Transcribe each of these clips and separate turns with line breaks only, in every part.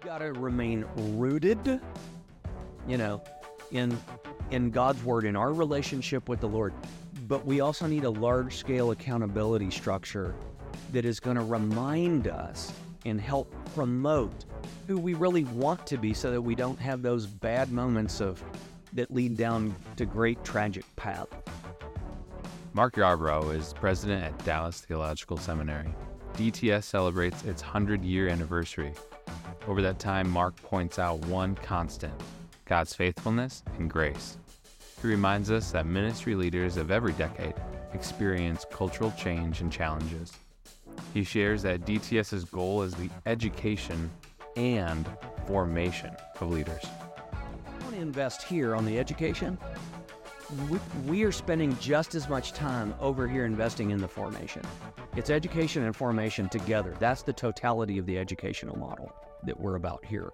got to remain rooted, you know, in in God's word, in our relationship with the Lord. But we also need a large scale accountability structure that is going to remind us and help promote who we really want to be so that we don't have those bad moments of that lead down to great tragic path.
Mark Yarbrough is president at Dallas Theological Seminary. DTS celebrates its 100 year anniversary. Over that time, Mark points out one constant God's faithfulness and grace. He reminds us that ministry leaders of every decade experience cultural change and challenges. He shares that DTS's goal is the education and formation of leaders.
I want to invest here on the education. We, we are spending just as much time over here investing in the formation. It's education and formation together. That's the totality of the educational model that we're about here.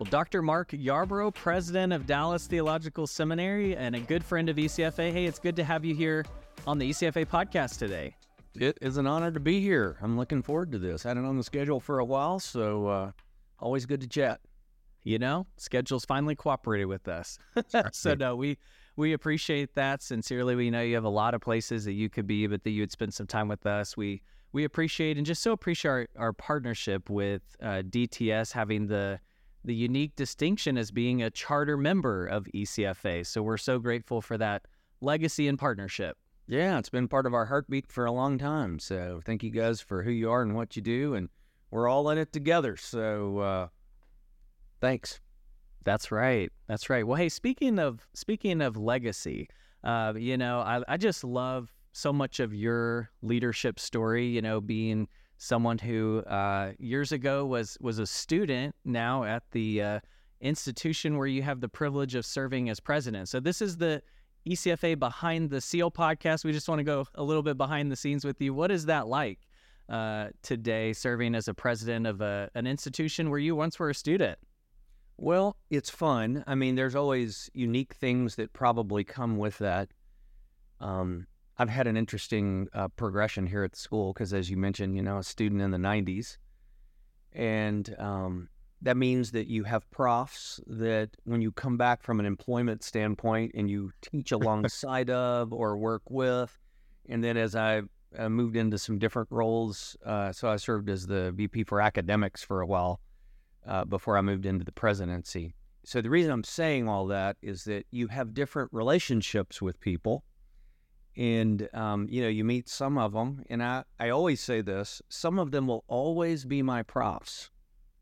Well, Dr. Mark Yarbrough, president of Dallas Theological Seminary and a good friend of ECFA. Hey, it's good to have you here on the ECFA podcast today.
It is an honor to be here. I'm looking forward to this. Had it on the schedule for a while, so uh, always good to chat.
You know, schedule's finally cooperated with us. so no, we we appreciate that sincerely. We know you have a lot of places that you could be, but that you would spend some time with us. We we appreciate and just so appreciate our, our partnership with uh, DTS having the the unique distinction as being a charter member of ECFA. So we're so grateful for that legacy and partnership.
Yeah, it's been part of our heartbeat for a long time. So thank you guys for who you are and what you do, and we're all in it together. So uh, thanks.
That's right. That's right. Well, hey, speaking of speaking of legacy, uh, you know, I, I just love so much of your leadership story. You know, being someone who uh, years ago was was a student now at the uh, institution where you have the privilege of serving as president. So this is the ECFA behind the seal podcast. We just want to go a little bit behind the scenes with you. What is that like uh, today, serving as a president of a, an institution where you once were a student?
Well, it's fun. I mean, there's always unique things that probably come with that. Um, I've had an interesting uh, progression here at the school because, as you mentioned, you know, a student in the 90s. And um, that means that you have profs that when you come back from an employment standpoint and you teach alongside of or work with, and then as I uh, moved into some different roles, uh, so I served as the VP for academics for a while uh, before I moved into the presidency. So the reason I'm saying all that is that you have different relationships with people and um, you know you meet some of them and I, I always say this some of them will always be my profs.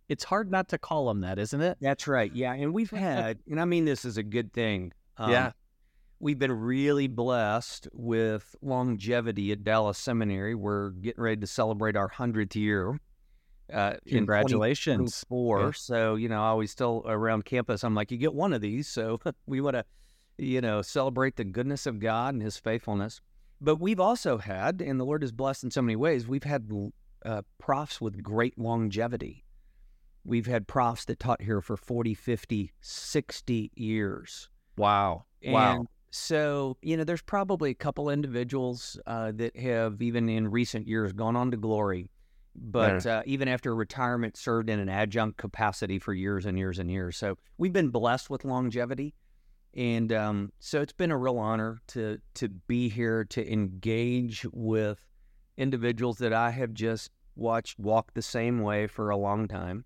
It's hard not to call them that isn't it?
That's right yeah and we've had and i mean this is a good thing
um, yeah.
we've been really blessed with longevity at dallas seminary. We're getting ready to celebrate our 100th year
uh, congratulations
four yeah. so you know i always still around campus i'm like you get one of these so we want to you know, celebrate the goodness of God and His faithfulness. But we've also had, and the Lord has blessed in so many ways, we've had uh, profs with great longevity. We've had profs that taught here for 40, 50, 60 years.
Wow.
And
wow.
So, you know, there's probably a couple individuals uh, that have, even in recent years, gone on to glory. But yeah. uh, even after retirement, served in an adjunct capacity for years and years and years. So we've been blessed with longevity. And um, so it's been a real honor to to be here to engage with individuals that I have just watched walk the same way for a long time.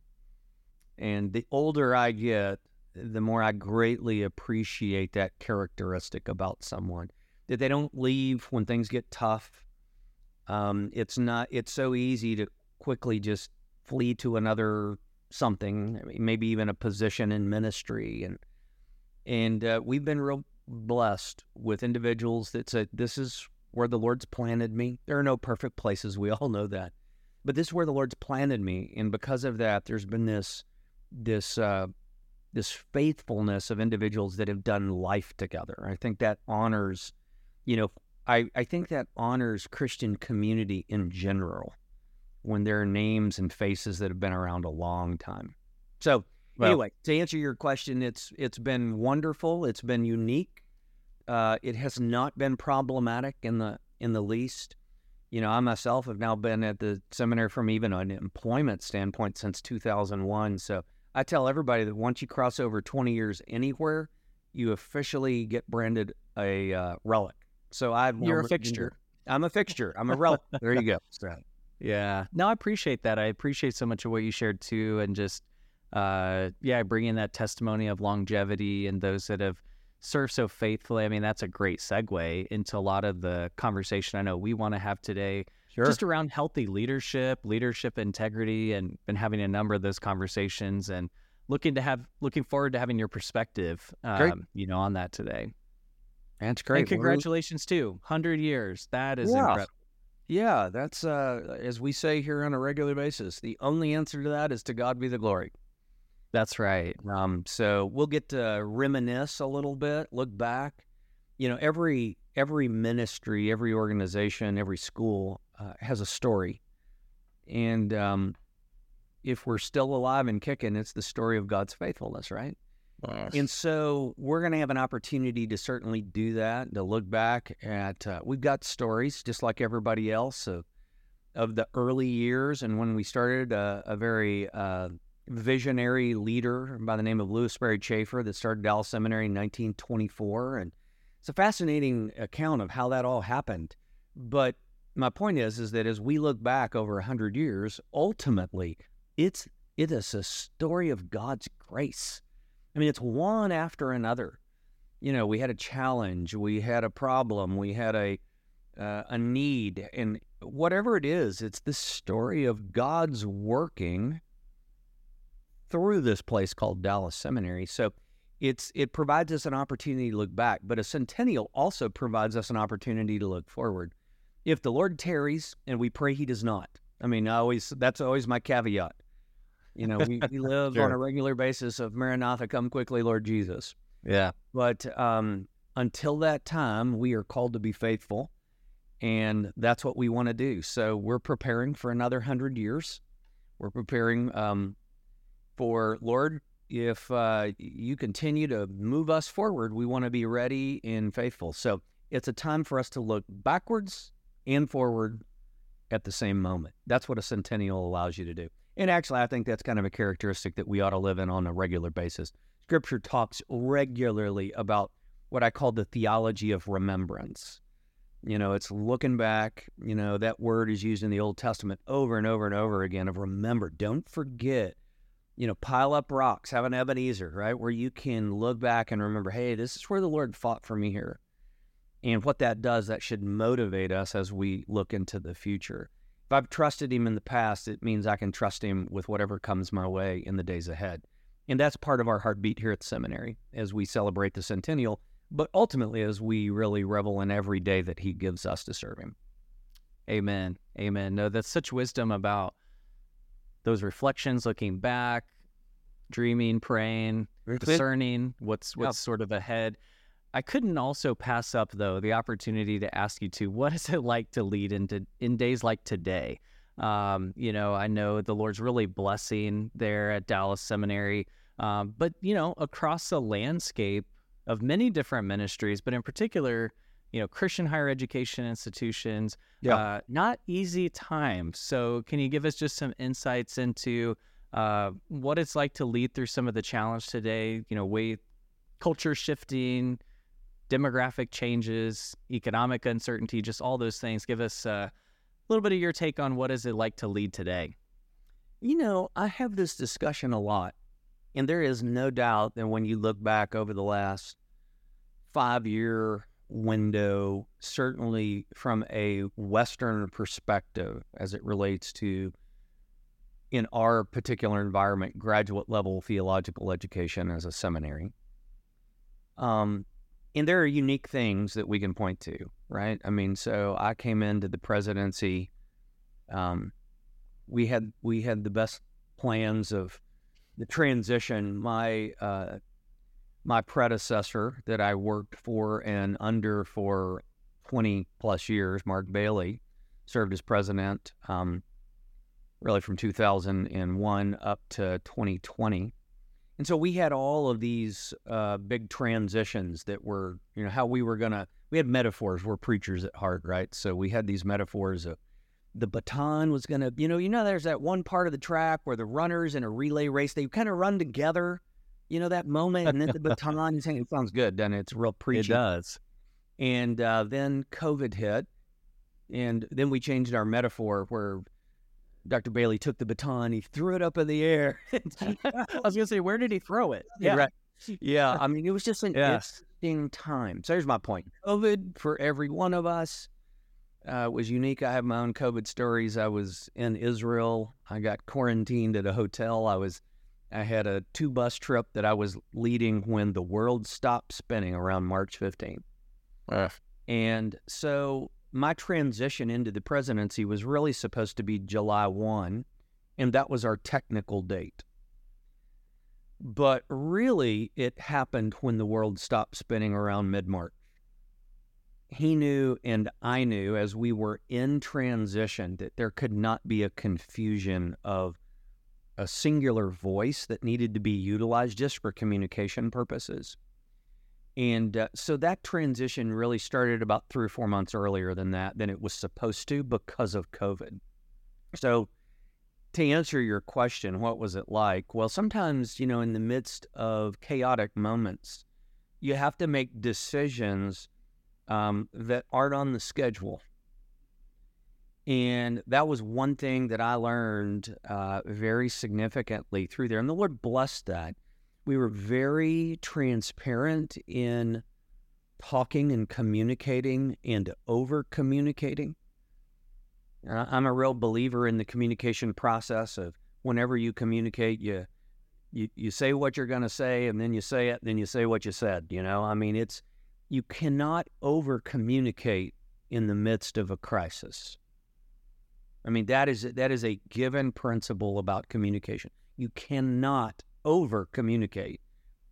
And the older I get, the more I greatly appreciate that characteristic about someone that they don't leave when things get tough. Um, it's not. It's so easy to quickly just flee to another something, maybe even a position in ministry, and and uh, we've been real blessed with individuals that said, This is where the Lord's planted me. There are no perfect places. We all know that. But this is where the Lord's planted me. And because of that, there's been this, this, uh, this faithfulness of individuals that have done life together. I think that honors, you know, I, I think that honors Christian community in general when there are names and faces that have been around a long time. So well, anyway, to answer your question, it's it's been wonderful. It's been unique. Uh, it has not been problematic in the in the least. You know, I myself have now been at the seminary from even an employment standpoint since 2001. So I tell everybody that once you cross over 20 years anywhere, you officially get branded a uh, relic. So I've
you're a fixture.
I'm a fixture. I'm a relic. there you go.
Yeah. No, I appreciate that. I appreciate so much of what you shared too, and just uh, yeah, bringing that testimony of longevity and those that have served so faithfully. I mean, that's a great segue into a lot of the conversation I know we want to have today. Sure. Just around healthy leadership, leadership integrity, and been having a number of those conversations and looking to have looking forward to having your perspective, um, you know, on that today.
That's great.
And congratulations We're... too, hundred years. That is
yeah.
incredible.
Yeah, that's uh, as we say here on a regular basis. The only answer to that is to God be the glory.
That's right.
Um, so we'll get to reminisce a little bit, look back. You know, every every ministry, every organization, every school uh, has a story, and um, if we're still alive and kicking, it's the story of God's faithfulness, right? And so we're going to have an opportunity to certainly do that, to look back at. Uh, we've got stories just like everybody else of of the early years and when we started uh, a very uh, visionary leader by the name of Lewis Sperry Chafer that started Dallas Seminary in 1924. And it's a fascinating account of how that all happened. But my point is, is that as we look back over 100 years, ultimately, it's it is a story of God's grace. I mean, it's one after another. You know, we had a challenge, we had a problem, we had a uh, a need, and whatever it is, it's this story of God's working through this place called Dallas Seminary. So it's it provides us an opportunity to look back, but a centennial also provides us an opportunity to look forward. If the Lord tarries, and we pray He does not. I mean, I always that's always my caveat. You know, we, we live sure. on a regular basis of Maranatha, come quickly, Lord Jesus.
Yeah.
But um, until that time, we are called to be faithful, and that's what we want to do. So we're preparing for another hundred years. We're preparing um, for Lord, if uh, you continue to move us forward, we want to be ready and faithful. So it's a time for us to look backwards and forward at the same moment. That's what a centennial allows you to do. And actually, I think that's kind of a characteristic that we ought to live in on a regular basis. Scripture talks regularly about what I call the theology of remembrance. You know, it's looking back. You know, that word is used in the Old Testament over and over and over again of remember. Don't forget you know, pile up rocks, have an Ebenezer, right? Where you can look back and remember, hey, this is where the Lord fought for me here. And what that does, that should motivate us as we look into the future. If I've trusted Him in the past, it means I can trust Him with whatever comes my way in the days ahead. And that's part of our heartbeat here at the seminary as we celebrate the centennial, but ultimately as we really revel in every day that He gives us to serve Him.
Amen. Amen. No, that's such wisdom about those reflections, looking back, dreaming, praying, discerning what's what's sort of ahead. I couldn't also pass up though the opportunity to ask you to what is it like to lead into in days like today? Um, you know, I know the Lord's really blessing there at Dallas Seminary, um, but you know, across the landscape of many different ministries, but in particular, you know, Christian higher education institutions. Yeah. Uh, not easy times. So, can you give us just some insights into uh, what it's like to lead through some of the challenge today? You know, way culture shifting, demographic changes, economic uncertainty, just all those things. Give us uh, a little bit of your take on what is it like to lead today.
You know, I have this discussion a lot, and there is no doubt that when you look back over the last five year window, certainly from a Western perspective as it relates to, in our particular environment, graduate level theological education as a seminary. Um, and there are unique things that we can point to, right? I mean, so I came into the presidency. Um, we had we had the best plans of the transition. My uh, my predecessor that I worked for and under for 20 plus years, Mark Bailey, served as president um, really from 2001 up to 2020. And so we had all of these uh, big transitions that were, you know, how we were going to we had metaphors. We're preachers at heart, right? So we had these metaphors of the baton was going to, you know, you know, there's that one part of the track where the runners in a relay race they kind of run together. You know that moment, and then the baton. It sounds good, doesn't it? It's real preachy.
It does.
And uh, then COVID hit, and then we changed our metaphor where Dr. Bailey took the baton, he threw it up in the air.
I was going to say, where did he throw it?
Yeah. Right. Yeah. I mean, it was just an
Yeah.
interesting time. So here's my point COVID for every one of us uh, was unique. I have my own COVID stories. I was in Israel. I got quarantined at a hotel. I was. I had a two bus trip that I was leading when the world stopped spinning around March 15th. And so my transition into the presidency was really supposed to be July 1, and that was our technical date. But really, it happened when the world stopped spinning around mid March. He knew, and I knew as we were in transition, that there could not be a confusion of a singular voice that needed to be utilized just for communication purposes. And uh, so that transition really started about three or four months earlier than that, than it was supposed to because of COVID. So, to answer your question, what was it like? Well, sometimes, you know, in the midst of chaotic moments, you have to make decisions um, that aren't on the schedule. And that was one thing that I learned uh, very significantly through there. And the Lord blessed that we were very transparent in talking and communicating and over communicating. I'm a real believer in the communication process of whenever you communicate, you you, you say what you're going to say and then you say it, and then you say what you said. You know, I mean, it's you cannot over communicate in the midst of a crisis. I mean, that is that is a given principle about communication. You cannot over communicate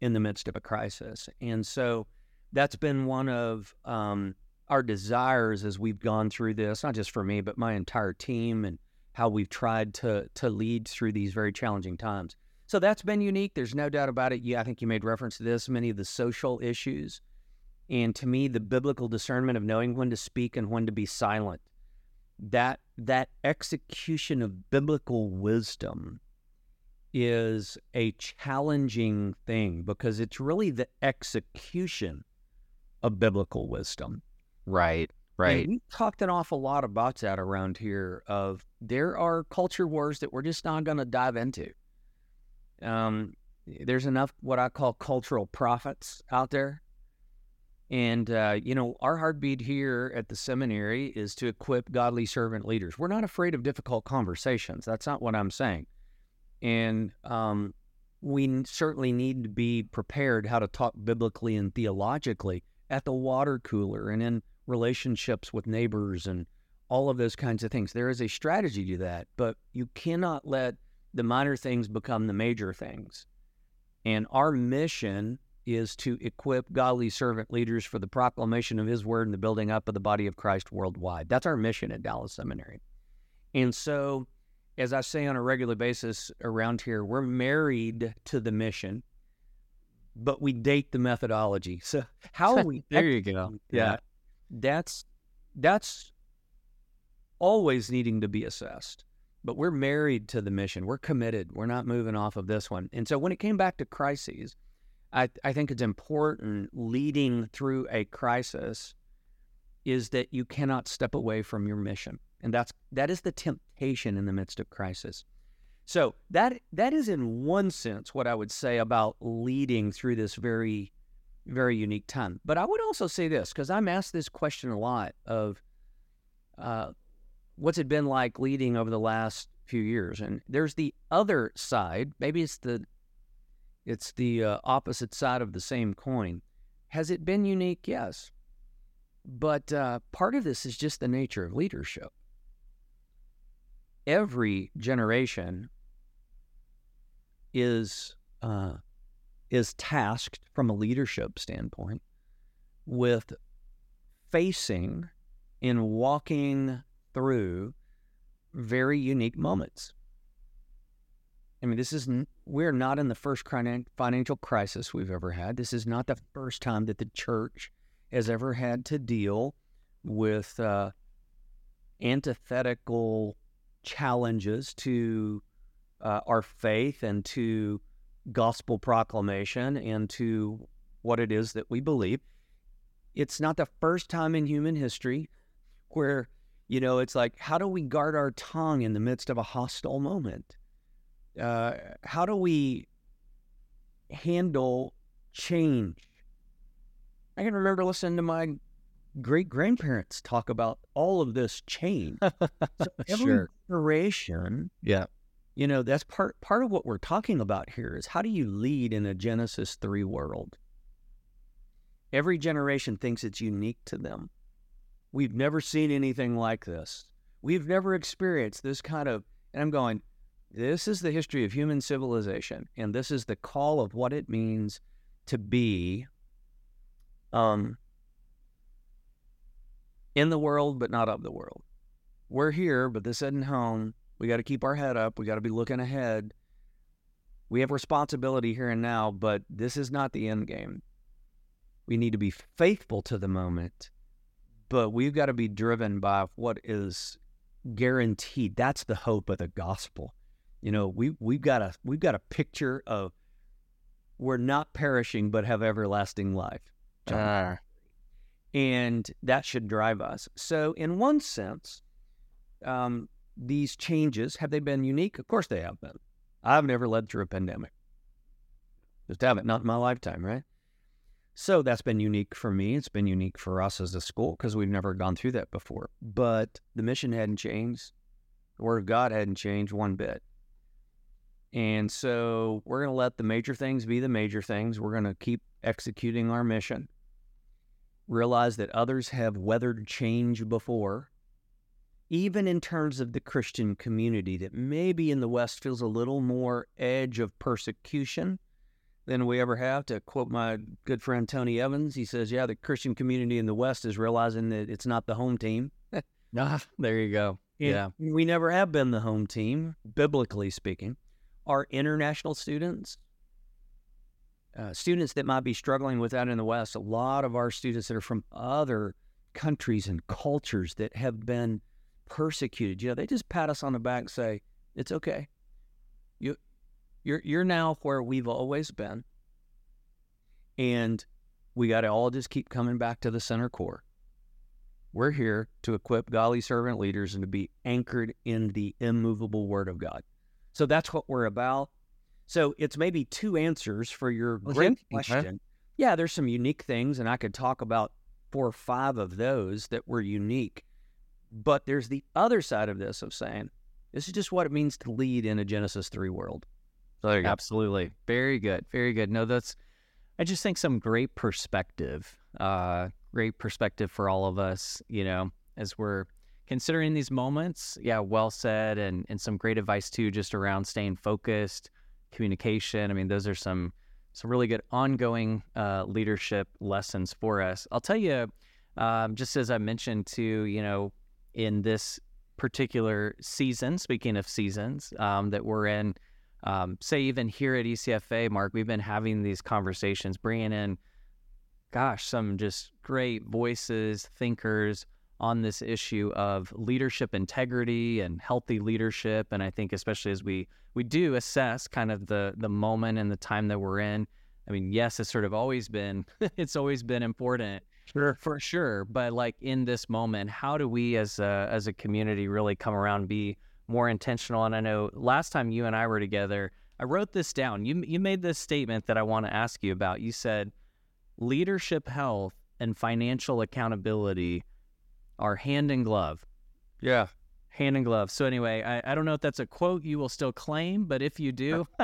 in the midst of a crisis. And so that's been one of um, our desires as we've gone through this, not just for me, but my entire team and how we've tried to, to lead through these very challenging times. So that's been unique. There's no doubt about it. Yeah, I think you made reference to this, many of the social issues. And to me, the biblical discernment of knowing when to speak and when to be silent, that that execution of biblical wisdom is a challenging thing because it's really the execution of biblical wisdom.
Right, right.
And we talked an awful lot about that around here. Of there are culture wars that we're just not going to dive into. Um, there's enough what I call cultural prophets out there, and uh, you know our heartbeat here at the seminary is to equip godly servant leaders. We're not afraid of difficult conversations. That's not what I'm saying and um, we certainly need to be prepared how to talk biblically and theologically at the water cooler and in relationships with neighbors and all of those kinds of things. There is a strategy to that, but you cannot let the minor things become the major things. And our mission is to equip godly servant leaders for the proclamation of His word and the building up of the body of Christ worldwide. That's our mission at Dallas Seminary. And so, as I say on a regular basis around here, we're married to the mission, but we date the methodology. So how are we
there you go. Yeah.
that? That's that's always needing to be assessed. But we're married to the mission. We're committed. We're not moving off of this one. And so when it came back to crises, I, I think it's important leading through a crisis is that you cannot step away from your mission. And that's that is the in the midst of crisis. So that that is in one sense what I would say about leading through this very very unique time. But I would also say this because I'm asked this question a lot of uh, what's it been like leading over the last few years, and there's the other side. Maybe it's the it's the uh, opposite side of the same coin. Has it been unique? Yes. But uh, part of this is just the nature of leadership. Every generation is uh, is tasked from a leadership standpoint with facing and walking through very unique moments. I mean, this is we're not in the first financial crisis we've ever had. This is not the first time that the church has ever had to deal with uh, antithetical challenges to uh, our faith and to gospel proclamation and to what it is that we believe. It's not the first time in human history where, you know, it's like, how do we guard our tongue in the midst of a hostile moment? Uh, how do we handle change? I can remember listening to my great grandparents talk about all of this change. so every
Sure.
generation,
Yeah.
you know, that's part part of what we're talking about here is how do you lead in a Genesis three world? Every generation thinks it's unique to them. We've never seen anything like this. We've never experienced this kind of and I'm going, this is the history of human civilization, and this is the call of what it means to be um in the world but not of the world. We're here, but this isn't home. We got to keep our head up. We got to be looking ahead. We have responsibility here and now, but this is not the end game. We need to be faithful to the moment, but we've got to be driven by what is guaranteed. That's the hope of the gospel. You know, we we've got a we've got a picture of we're not perishing but have everlasting life.
Ah,
and that should drive us. So, in one sense, um, these changes have they been unique? Of course, they have been. I've never led through a pandemic. Just haven't, not in my lifetime, right? So that's been unique for me. It's been unique for us as a school because we've never gone through that before. But the mission hadn't changed. The word of God hadn't changed one bit. And so we're going to let the major things be the major things. We're going to keep executing our mission realize that others have weathered change before, even in terms of the Christian community that maybe in the West feels a little more edge of persecution than we ever have. To quote my good friend Tony Evans, he says, Yeah, the Christian community in the West is realizing that it's not the home team.
ah, there you go.
And
Yeah.
We never have been the home team, biblically speaking. Our international students, uh, students that might be struggling with that in the West, a lot of our students that are from other countries and cultures that have been persecuted, you know, they just pat us on the back and say, It's okay. You you're you're now where we've always been. And we gotta all just keep coming back to the center core. We're here to equip godly servant leaders and to be anchored in the immovable word of God. So that's what we're about. So it's maybe two answers for your great
okay.
question. Yeah, there's some unique things, and I could talk about four or five of those that were unique. But there's the other side of this of saying, this is just what it means to lead in a Genesis 3 world. So there you go.
Absolutely. Very good. Very good. No, that's, I just think some great perspective, uh, great perspective for all of us, you know, as we're considering these moments. Yeah, well said. And, and some great advice too, just around staying focused, communication. I mean, those are some, some really good ongoing uh, leadership lessons for us. I'll tell you, um, just as I mentioned too, you know, in this particular season, speaking of seasons um, that we're in, um, say even here at ECFA, Mark, we've been having these conversations, bringing in, gosh, some just great voices, thinkers on this issue of leadership integrity and healthy leadership. And I think especially as we we do assess kind of the the moment and the time that we're in. I mean, yes, it's sort of always been it's always been important
Sure.
for sure but like in this moment how do we as a as a community really come around and be more intentional and i know last time you and i were together i wrote this down you you made this statement that i want to ask you about you said leadership health and financial accountability are hand in glove
Yeah.
hand in glove so anyway I, I don't know if that's a quote you will still claim but if you do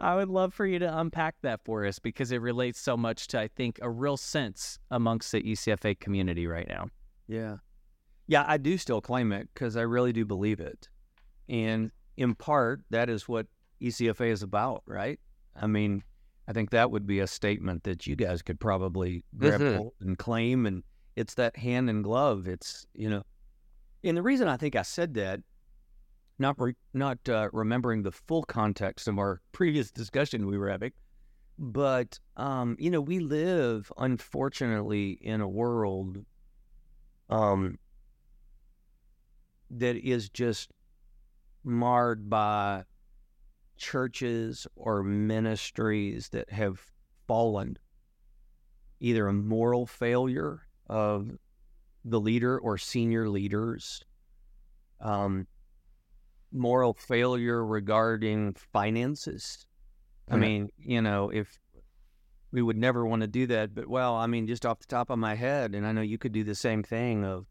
i would love for you to unpack that for us because it relates so much to i think a real sense amongst the ecfa community right now
Yeah. Yeah, I do still claim it because I really do believe it. And in part, that is what ECFA is about, right? I mean, I think that would be a statement that you guys could probably grab
Mhm.
hold and claim. And it's that hand and glove. It's, you know, and the reason I think I said that, not re- not uh, remembering the full context of our previous discussion we were having, but um, you know, we live unfortunately in a world um, that is just marred by churches or ministries that have fallen, either a moral failure of the leader or senior leaders, um, moral failure regarding finances. I mean, you know, if we would never want to do that, but well, I mean, just off the top of my head, and I know you could do the same thing of,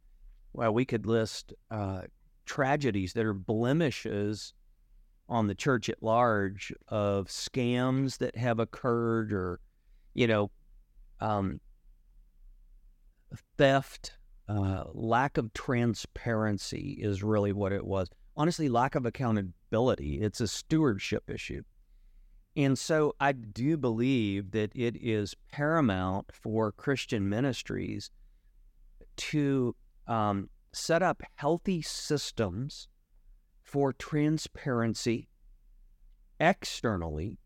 well, we could list uh, tragedies that are blemishes on the church at large of scams that have occurred or, you know, um, theft, uh, lack of transparency is really what it was. Honestly, lack of accountability. It's a stewardship issue. And so I do believe that it is paramount for Christian ministries to um, set up healthy systems for transparency externally,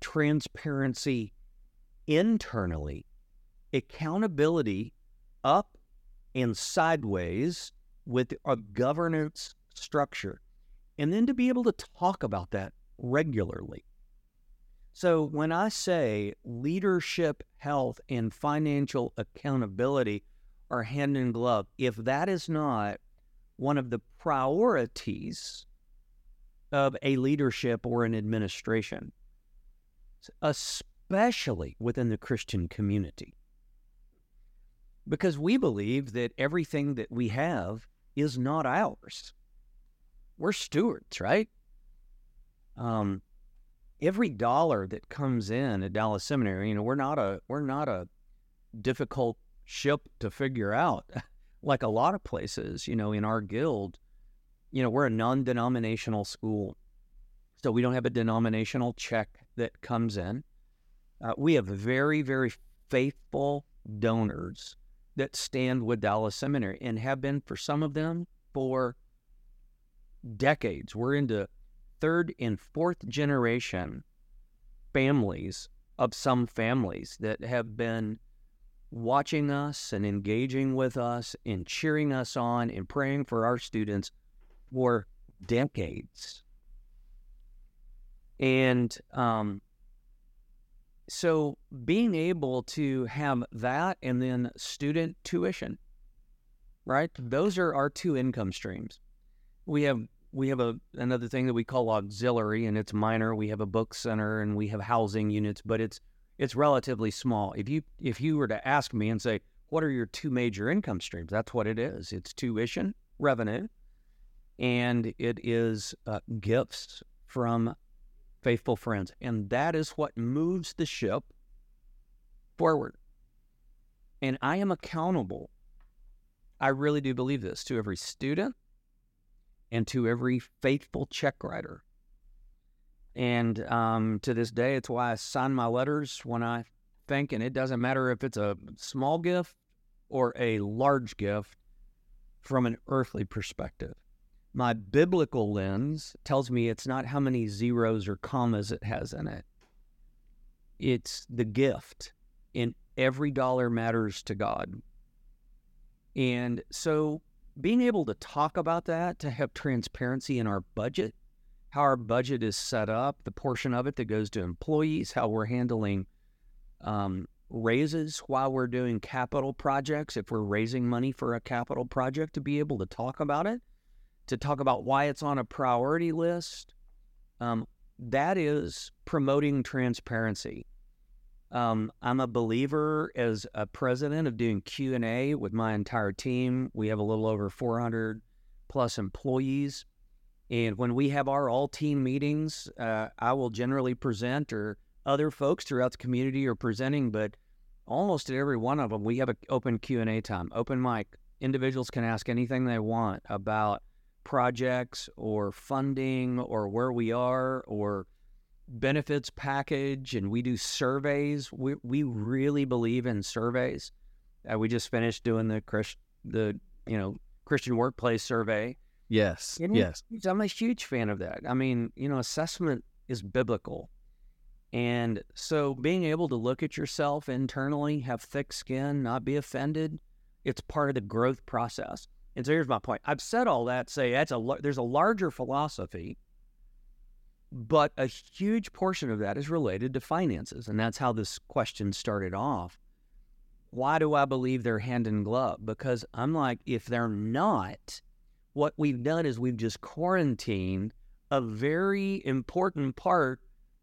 transparency internally, accountability up and sideways with a governance structure, and then to be able to talk about that regularly. So when I say leadership, health, and financial accountability are hand in glove, if that is not one of the priorities of a leadership or an administration, especially within the Christian community, because we believe that everything that we have is not ours. We're stewards, right? Um, every dollar that comes in at Dallas Seminary, you know, we're not a we're not a difficult ship to figure out like a lot of places, you know, in our guild. You know, we're a non-denominational school. So we don't have a denominational check that comes in. Uh, we have very, very faithful donors that stand with Dallas Seminary and have been for some of them for decades. We're into third and fourth generation families of some families that have been watching us and engaging with us and cheering us on and praying for our students for decades. And um, so being able to have that and then student tuition, right? Those are our two income streams. We have we have a another thing that we call auxiliary and it's minor we have a book center and we have housing units but it's it's relatively small if you if you were to ask me and say what are your two major income streams that's what it is it's tuition revenue and it is uh, gifts from faithful friends and that is what moves the ship forward and i am accountable i really do believe this to every student and to every faithful check writer. And um, to this day, it's why I sign my letters when I think, and it doesn't matter if it's a small gift or a large gift from an earthly perspective. My biblical lens tells me it's not how many zeros or commas it has in it, it's the gift. And every dollar matters to God. And so being able to talk about that, to have transparency in our budget, how our budget is set up, the portion of it that goes to employees, how we're handling um, raises while we're doing capital projects, if we're raising money for a capital project, to be able to talk about it, to talk about why it's on a priority list. Um, that is promoting transparency. Um, I'm a believer as a president of doing Q and A with my entire team. We have a little over 400 plus employees, and when we have our all team meetings, uh, I will generally present, or other folks throughout the community are presenting. But almost at every one of them, we have an open Q and A time, open mic. Individuals can ask anything they want about projects or funding or where we are or benefits package and we do surveys. We we really believe in surveys. Uh, we just finished doing the Chris the you know Christian workplace survey.
Yes.
And
yes.
I'm a huge fan of that. I mean, you know, assessment is biblical. And so being able to look at yourself internally, have thick skin, not be offended, it's part of the growth process. And so here's my point. I've said all that. Say that's a there's a larger philosophy, but a huge portion of that is related to finances, and that's how this question started off. Why do I believe they're hand in glove? Because I'm like, if they're not, what we've done is we've just quarantined a very important part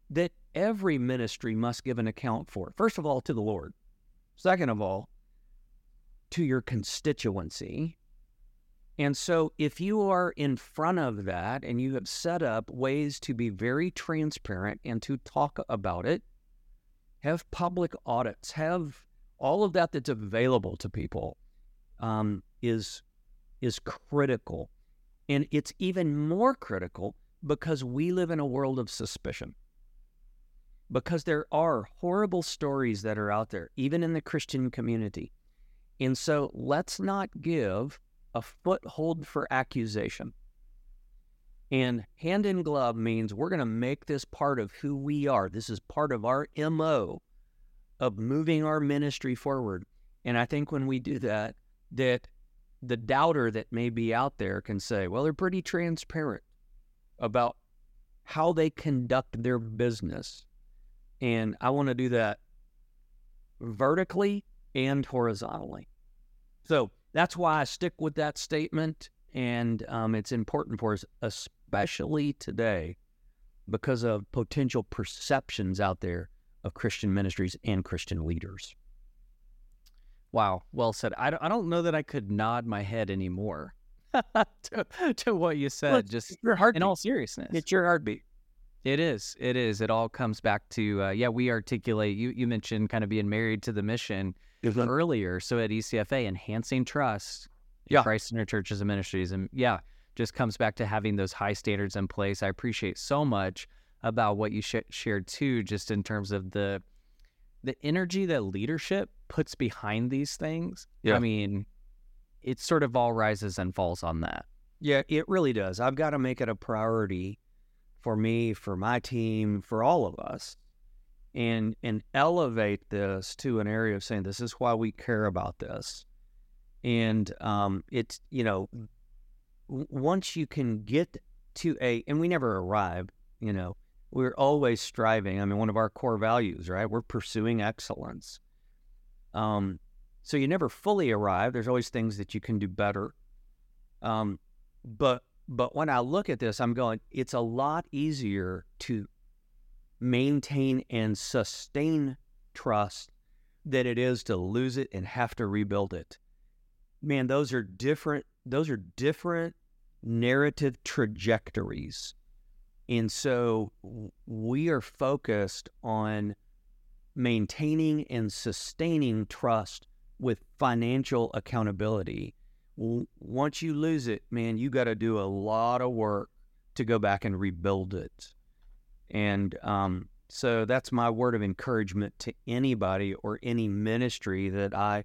that every ministry must give an account for. First of all, to the Lord. Second of all, to your constituency. And so, if you are in front of that and you have set up ways to be very transparent and to talk about it, have public audits, have all of that that's available to people um, is is critical, and it's even more critical because we live in a world of suspicion. Because there are horrible stories that are out there, even in the Christian community. And so, let's not give a foothold for accusation. And hand in glove means we're going to make this part of who we are. This is part of our MO of moving our ministry forward. And I think when we do that, that the doubter that may be out there can say, well, they're pretty transparent about how they conduct their business. And I want to do that vertically and horizontally. So that's why I stick with that statement. And um, it's important for us, especially today, because of potential perceptions out there of Christian ministries and Christian leaders.
Wow, well said. I don't, I don't know that I could nod my head anymore to, to what you said.
Well,
just
your heartbeat.
in all seriousness,
It's your heartbeat.
It is. It is. It all comes back to uh, yeah. We articulate. You you mentioned kind of being married to the mission earlier. So at ECFA, enhancing trust, in
Yeah.
Christ in our churches and ministries, and yeah, just comes back to having those high standards in place. I appreciate so much about what you sh- shared too, just in terms of the the energy that leadership puts behind these things.
Yeah.
I mean, it sort of all rises and falls on that.
Yeah, it really does. I've got to make it a priority for me, for my team, for all of us, and and elevate this to an area of saying this is why we care about this. And um, it's you know, once you can get to a, and we never arrive. You know, we're always striving. I mean, one of our core values, right? We're pursuing excellence. Um, so you never fully arrive. There's always things that you can do better. Um, but but when I look at this, I'm going, it's a lot easier to maintain and sustain trust than it is to lose it and have to rebuild it. Man, those are different those are different narrative trajectories. And so we are focused on maintaining and sustaining trust with financial accountability once you lose it, man, you got to do a lot of work to go back and rebuild it. And um, so that's my word of encouragement to anybody or any ministry that I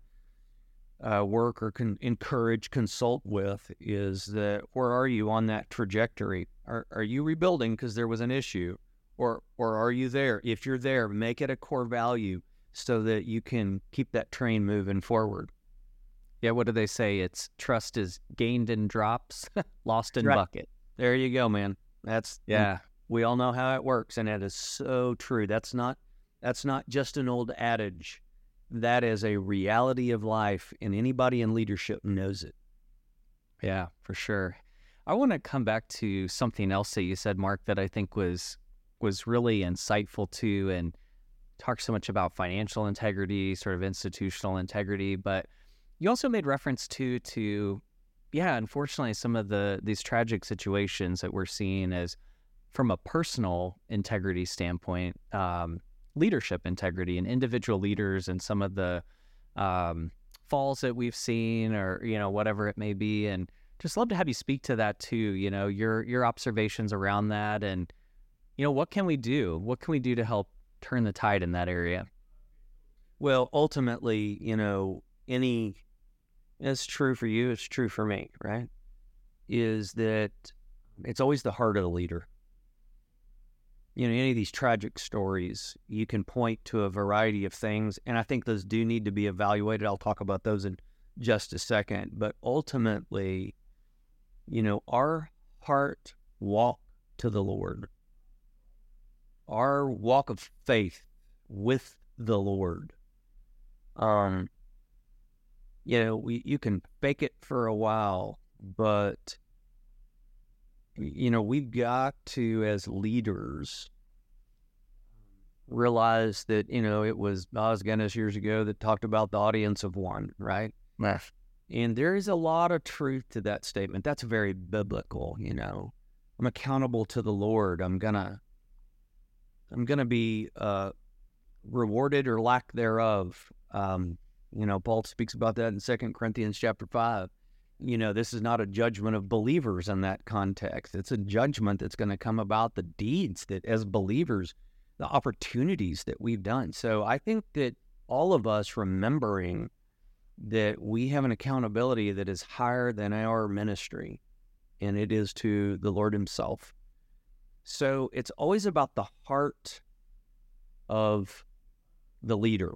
uh, work or can encourage, consult with is that where are you on that trajectory? Are, are you rebuilding because there was an issue? Or, or are you there? If you're there, make it a core value so that you can keep that train moving forward.
Yeah, what do they say? It's trust is gained in drops, lost in
Right.
bucket.
There you go, man. That's
Yeah.
We all know how it works, and it is so true. That's not that's not just an old adage. That is a reality of life, and anybody in leadership knows it.
Yeah, for sure. I want to come back to something else that you said, Mark, that I think was was really insightful too, and talked so much about financial integrity, sort of institutional integrity, but you also made reference to to yeah, unfortunately, some of the these tragic situations that we're seeing as from a personal integrity standpoint, um, leadership integrity and individual leaders and some of the um, falls that we've seen or you know whatever it may be and just love to have you speak to that too you know your your observations around that and you know what can we do what can we do to help turn the tide in that area
Well, ultimately, you know, any it's true for you, it's true for me, right? Is that it's always the heart of the leader. You know, any of these tragic stories, you can point to a variety of things. And I think those do need to be evaluated. I'll talk about those in just a second. But ultimately, you know, our heart walk to the Lord, our walk of faith with the Lord. Um, you know, we you can fake it for a while, but you know, we've got to, as leaders, realize that, you know, it was Os Guinness years ago that talked about the audience of one, right?
Yes.
And there is a lot of truth to that statement. That's very biblical, you know. I'm accountable to the Lord. I'm gonna I'm gonna be uh, rewarded or lack thereof. Um, you know, Paul speaks about that in Second Corinthians chapter five you know, this is not a judgment of believers in that context. It's a judgment that's going to come about the deeds that, as believers, the opportunities that we've done. So I think that all of us remembering that we have an accountability that is higher than our ministry, and it is to the Lord Himself. So it's always about the heart of the leader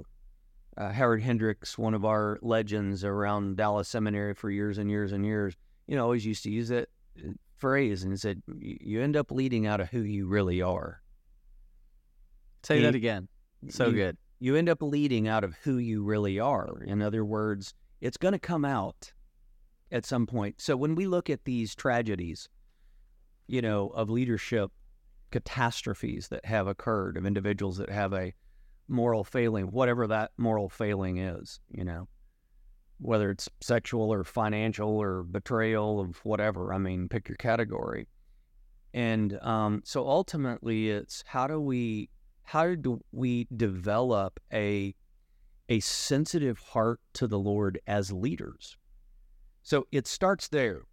uh, Howard Hendricks, one of our legends around Dallas Seminary for years and years and years, you know, always used to use that uh, phrase and said, "You end up leading out of who you really are."
Say and that again. So
you,
good.
You end up leading out of who you really are. In other words, it's going to come out at some point. So when we look at these tragedies, you know, of leadership catastrophes that have occurred, of individuals that have a moral failing, whatever that moral failing is, you know, whether it's sexual or financial or betrayal of whatever. I mean, pick your category. And um, so ultimately, it's how do we how do we develop a a sensitive heart to the Lord as leaders? So it starts there.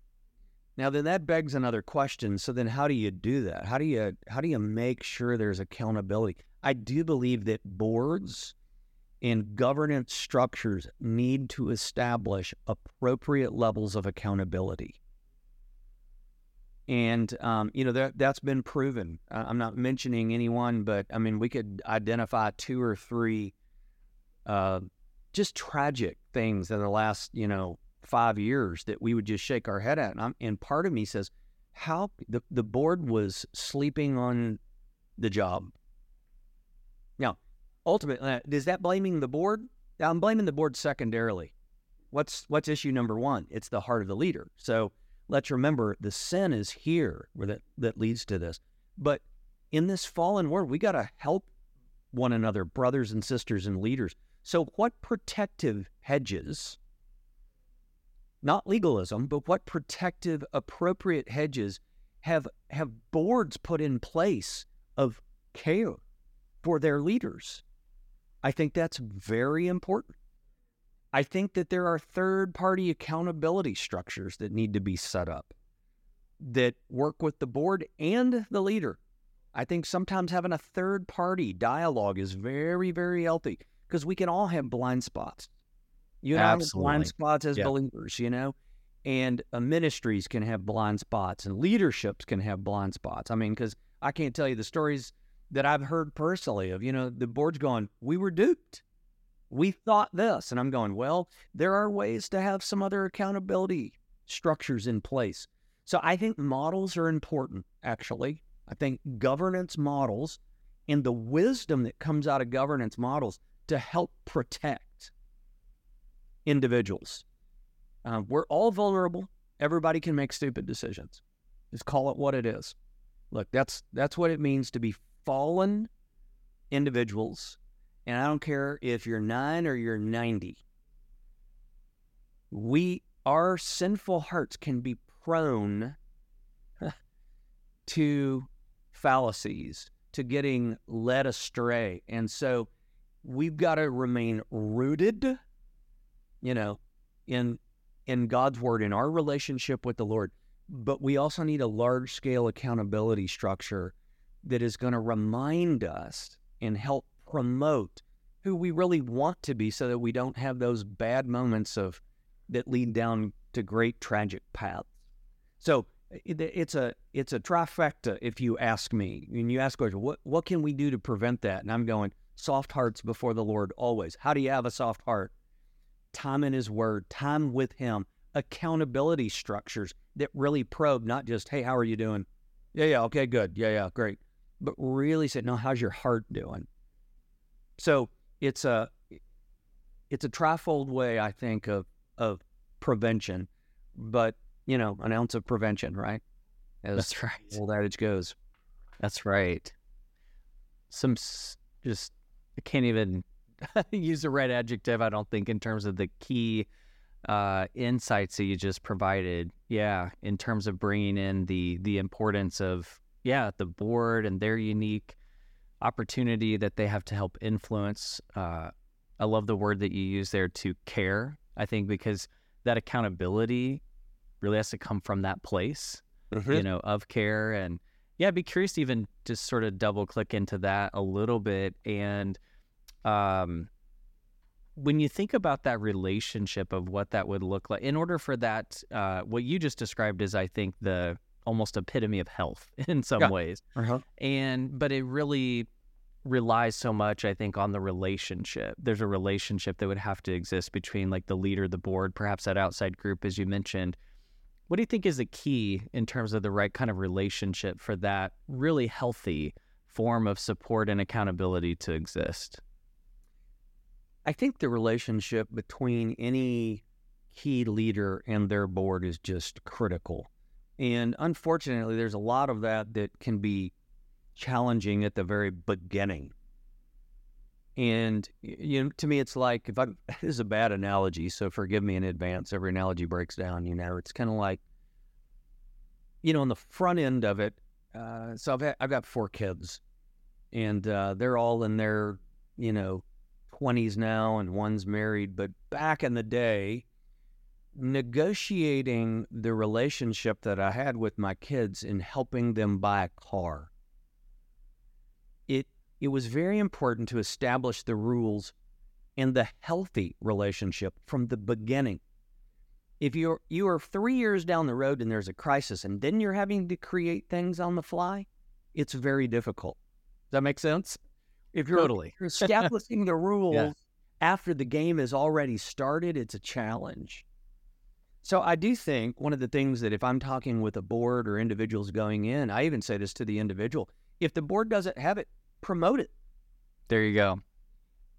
Now then that begs another question. So then how do you do that? How do you how do you make sure there's accountability? I do believe that boards and governance structures need to establish appropriate levels of accountability. And um, you know that that's been proven. I'm not mentioning anyone, but I mean we could identify two or three uh, just tragic things in the last you know five years that we would just shake our head at. And, and part of me says, how the the board was sleeping on the job ultimately, uh, is that blaming the board? I'm blaming the board secondarily. What's what's issue number one? It's the heart of the leader. So let's remember the sin is here where that, that leads to this. But in this fallen world, we got to help one another, brothers and sisters and leaders. So what protective hedges, not legalism, but what protective, appropriate hedges have have boards put in place of care for their leaders. I think that's very important. I think that there are third party accountability structures that need to be set up that work with the board and the leader. I think sometimes having a third party dialogue is very, very healthy because we can all have blind spots. You know, blind spots as believers, you know, and uh, ministries can have blind spots and leaderships can have blind spots. I mean, because I can't tell you the stories that I've heard personally of, you know, the board's going, we were duped. We thought this. And I'm going, well, there are ways to have some other accountability structures in place. So I think models are important, actually. I think governance models and the wisdom that comes out of governance models to help protect individuals. Uh, we're all vulnerable. Everybody can make stupid decisions. Just call it what it is. Look, that's that's what it means to be fallen individuals, and I don't care if you're nine or you're 90, we, our sinful hearts can be prone to fallacies, to getting led astray. And so we've got to remain rooted, you know, in in God's word, in our relationship with the Lord. But we also need a large scale accountability structure that is going to remind us and help promote who we really want to be so that we don't have those bad moments of that lead down to great tragic paths. So it's a it's a trifecta if you ask me. And you ask question, what what can we do to prevent that? And I'm going soft hearts before the Lord always. How do you have a soft heart? Time in His Word, time with Him, accountability structures that really probe not just hey how are you doing? Yeah yeah okay good yeah yeah great, but really say no how's your heart doing? So it's a it's a trifold way I think of of prevention, but you know, an ounce of prevention, right?
As That's right.
Old adage goes.
That's right. Some just I can't even use the right adjective. I don't think in terms of the key uh, insights that you just provided. Yeah, in terms of bringing in the the importance of yeah the board and their unique opportunity that they have to help influence. Uh, I love the word that you use there to care. I think because that accountability really has to come from that place, mm-hmm. you know, of care. And yeah, I'd be curious to even just sort of double click into that a little bit. And um, when you think about that relationship of what that would look like, in order for that, uh, what you just described is, I think, the almost epitome of health in some yeah. ways. Uh-huh. And, but it really relies so much, I think, on the relationship. There's a relationship that would have to exist between like the leader, the board, perhaps that outside group, as you mentioned, what do you think is the key in terms of the right kind of relationship for that really healthy form of support and accountability to exist?
I think the relationship between any key leader and their board is just critical. And unfortunately, there's a lot of that that can be challenging at the very beginning. And you know, to me, it's like if I this is a bad analogy, so forgive me in advance. Every analogy breaks down. You know, it's kind of like, you know, on the front end of it. Uh, so I've had, I've got four kids, and uh, they're all in their you know twenties now, and one's married. But back in the day, negotiating the relationship that I had with my kids in helping them buy a car, it it was very important to establish the rules and the healthy relationship from the beginning. If you're you are three years down the road and there's a crisis, and then you're having to create things on the fly, it's very difficult. Does that make sense? If you're,
totally.
you're establishing the rules yeah. after the game has already started, it's a challenge. So I do think one of the things that if I'm talking with a board or individuals going in, I even say this to the individual: if the board doesn't have it, promote it.
There you go.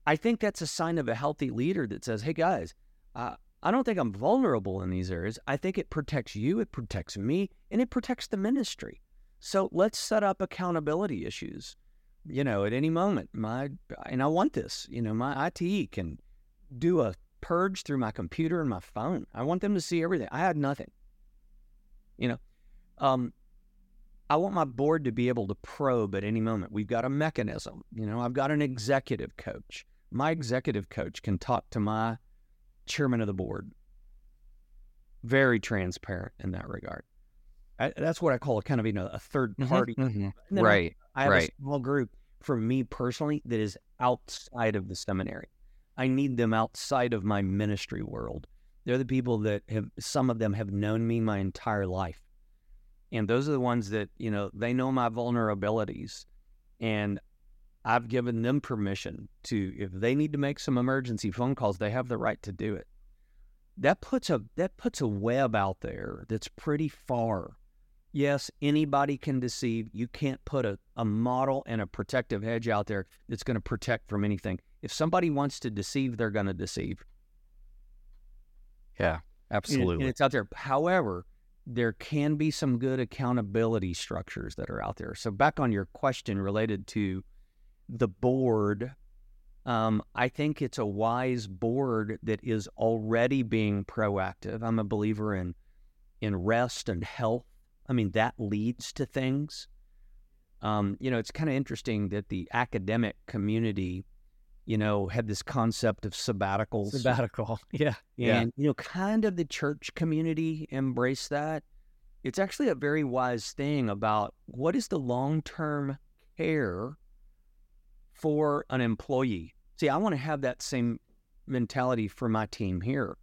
I think that's a sign of a healthy leader that says, hey, guys, uh, I don't think I'm vulnerable in these areas. I think it protects you, it protects me, and it protects the ministry. So let's set up accountability issues. You know, at any moment, my and I want this. You know, my IT can do a purge through my computer and my phone. I want them to see everything. I had nothing. You know, um, I want my board to be able to probe at any moment. We've got a mechanism. You know, I've got an executive coach. My executive coach can talk to my chairman of the board. Very transparent in that regard. I, that's what I call a kind of you know a third mm-hmm, party.
Mm-hmm, mm-hmm. Right.
I, I have
right.
a small group for me personally that is outside of the seminary. I need them outside of my ministry world. They're the people that have some of them have known me my entire life. And those are the ones that you know they know my vulnerabilities. And i've given them permission to if they need to make some emergency phone calls they have the right to do it. That puts a that puts a web out there that's pretty far. Yes anybody can deceive. You can't put a, a model and a protective hedge out there that's going to protect from anything if somebody wants to deceive they're going to deceive
yeah absolutely
and, and it's out there however there can be some good accountability structures that are out there. So, back on your question related to the board, um, I think it's a wise board that is already being proactive. I'm a believer in in rest and health. I mean, that leads to things. Um, you know, it's kind of interesting that the academic community you know, had this concept of sabbaticals.
Sabbatical. Yeah.
And, yeah. you know, kind of the church community embrace that. It's actually a very wise thing about what is the long term care for an employee. See, I want to have that same mentality for my team here.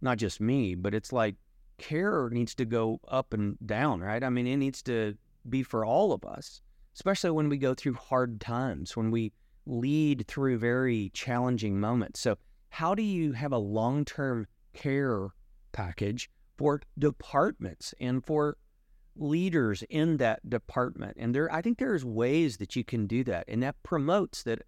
Not just me, but it's like, care needs to go up and down, right? I mean, it needs to be for all of us, especially when we go through hard times, when we lead through very challenging moments. So, how do you have a long term care package for departments and for leaders in that department? And there, I think there's ways that you can do that, and that promotes that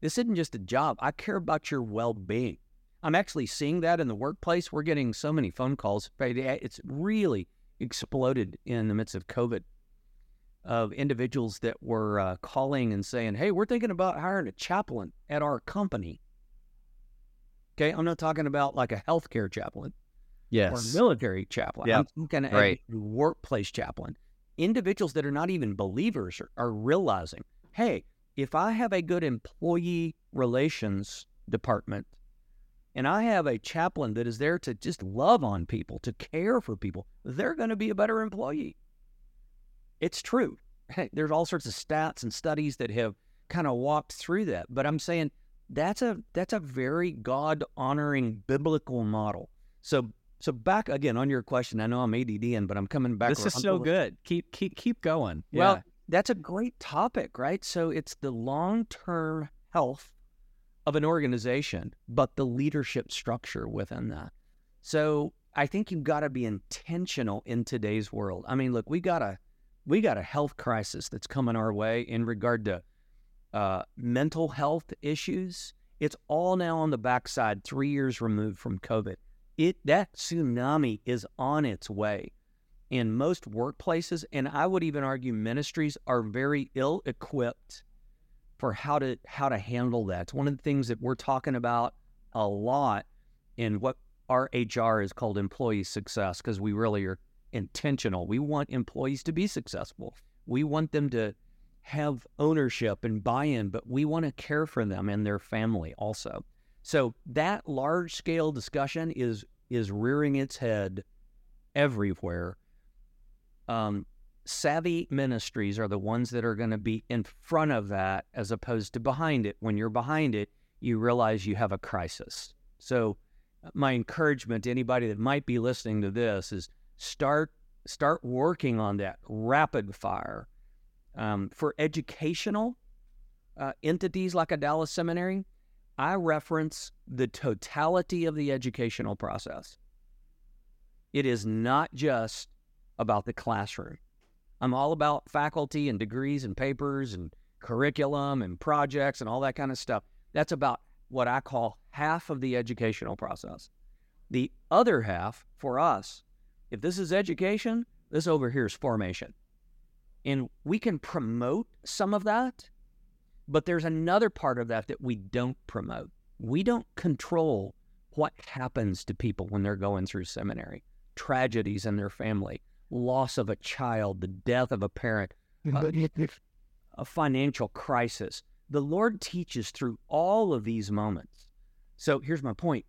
this isn't just a job. I care about your well being. I'm actually seeing that in the workplace. We're getting so many phone calls. It's really exploded in the midst of COVID of individuals that were uh, calling and saying, Hey, we're thinking about hiring a chaplain at our company. Okay. I'm not talking about like a healthcare chaplain
yes.
or military chaplain.
Yep.
I'm talking
right.
a workplace chaplain. Individuals that are not even believers are, are realizing, Hey, if I have a good employee relations department and I have a chaplain that is there to just love on people, to care for people, they're going to be a better employee. It's true. Hey, there's all sorts of stats and studies that have kind of walked through that, but I'm saying that's a that's a very God honoring biblical model. So so back again on your question, I know I'm ADDing, but I'm coming back.
This is so good. Keep keep keep going.
Well, that's a great topic, right? So it's the long term health of an organization, but the leadership structure within that. So I think you've got to be intentional in today's world. I mean, look, we got a we got a health crisis that's coming our way in regard to uh, mental health issues. It's all now on the backside, three years removed from COVID. It that tsunami is on its way. In most workplaces, and I would even argue ministries are very ill equipped for how to how to handle that. It's one of the things that we're talking about a lot in what our HR is called employee success because we really are intentional. We want employees to be successful. We want them to have ownership and buy-in, but we want to care for them and their family also. So that large scale discussion is is rearing its head everywhere. Um, savvy ministries are the ones that are going to be in front of that as opposed to behind it. When you're behind it, you realize you have a crisis. So, uh, my encouragement to anybody that might be listening to this is start start working on that rapid fire um, for educational uh, entities like a Dallas seminary. I reference the totality of the educational process. It is not just about the classroom. I'm all about faculty and degrees and papers and curriculum and projects and all that kind of stuff. That's about what I call half of the educational process. The other half for us, if this is education, this over here is formation. And we can promote some of that, but there's another part of that that we don't promote. We don't control what happens to people when they're going through seminary, tragedies in their family, loss of a child, the death of a parent, a, uh, a financial crisis. The Lord teaches through all of these moments. So here's my point.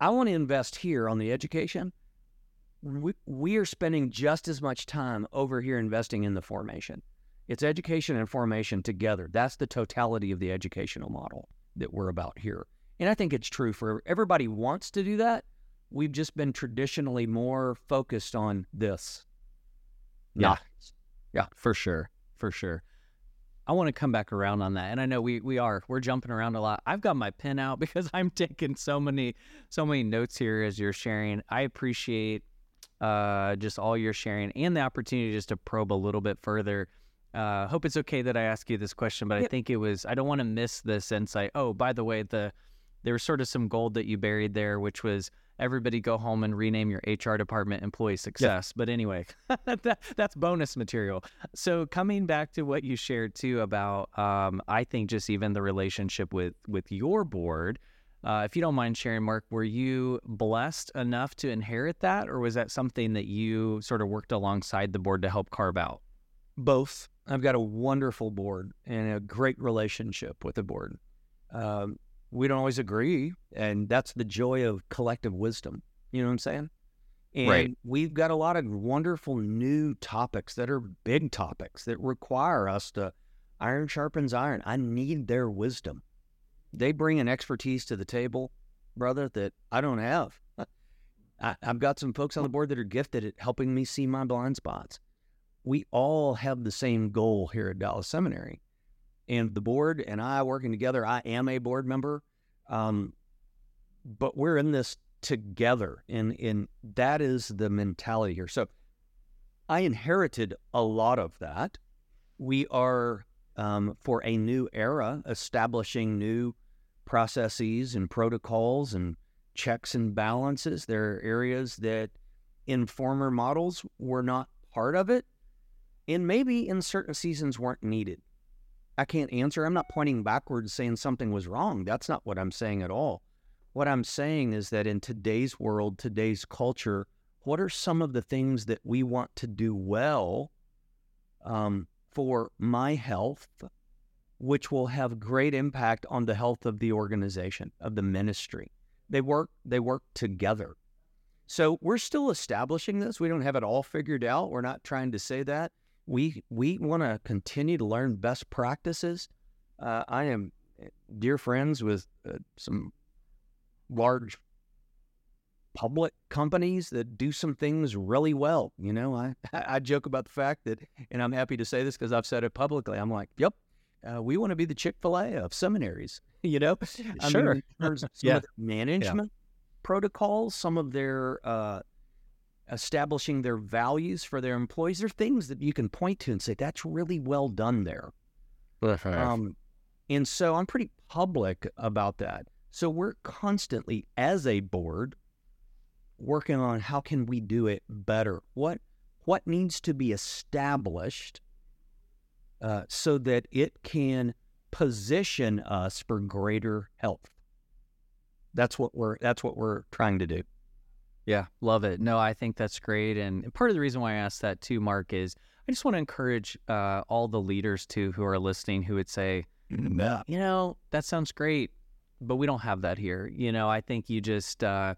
I want to invest here on the education. We, we are spending just as much time over here investing in the formation. It's education and formation together. That's the totality of the educational model that we're about here. And I think it's true for everybody wants to do that, we've just been traditionally more focused on this.
Yeah. Yeah, for sure. For sure. I want to come back around on that. And I know we we are. We're jumping around a lot. I've got my pen out because I'm taking so many so many notes here as you're sharing. I appreciate uh just all your sharing and the opportunity just to probe a little bit further. Uh hope it's okay that I ask you this question, but yep. I think it was I don't want to miss this insight. Oh, by the way, the there was sort of some gold that you buried there, which was everybody go home and rename your HR department employee success. Yeah. But anyway, that, that's bonus material. So coming back to what you shared too about, um, I think just even the relationship with with your board. Uh, if you don't mind sharing, Mark, were you blessed enough to inherit that, or was that something that you sort of worked alongside the board to help carve out?
Both. I've got a wonderful board and a great relationship with the board. Um, we don't always agree, and that's the joy of collective wisdom. You know what I'm saying? And
right.
we've got a lot of wonderful new topics that are big topics that require us to iron sharpens iron. I need their wisdom. They bring an expertise to the table, brother, that I don't have. I, I've got some folks on the board that are gifted at helping me see my blind spots. We all have the same goal here at Dallas Seminary. And the board and I working together, I am a board member. Um, but we're in this together. And, and that is the mentality here. So I inherited a lot of that. We are, um, for a new era, establishing new processes and protocols and checks and balances. There are areas that in former models were not part of it, and maybe in certain seasons weren't needed. I can't answer. I'm not pointing backwards saying something was wrong. That's not what I'm saying at all. What I'm saying is that in today's world, today's culture, what are some of the things that we want to do well um, for my health, which will have great impact on the health of the organization, of the ministry? They work they work together. So we're still establishing this. We don't have it all figured out. We're not trying to say that. We we want to continue to learn best practices. Uh, I am eh, dear friends with uh, some large public companies that do some things really well. You know, I I joke about the fact that, and I'm happy to say this because I've said it publicly. I'm like, yep, uh, we want to be the Chick Fil A of seminaries. You know,
I sure.
Mean, some yeah. of management yeah. protocols, some of their uh, establishing their values for their employees. There are things that you can point to and say that's really well done there. Um, and so I'm pretty public about that. So we're constantly, as a board, working on how can we do it better. What what needs to be established uh, so that it can position us for greater health. That's what we're that's what we're trying to do.
Yeah, love it. No, I think that's great, and part of the reason why I asked that too, Mark, is I just want to encourage uh, all the leaders too who are listening who would say, yeah. you know, that sounds great, but we don't have that here. You know, I think you just uh,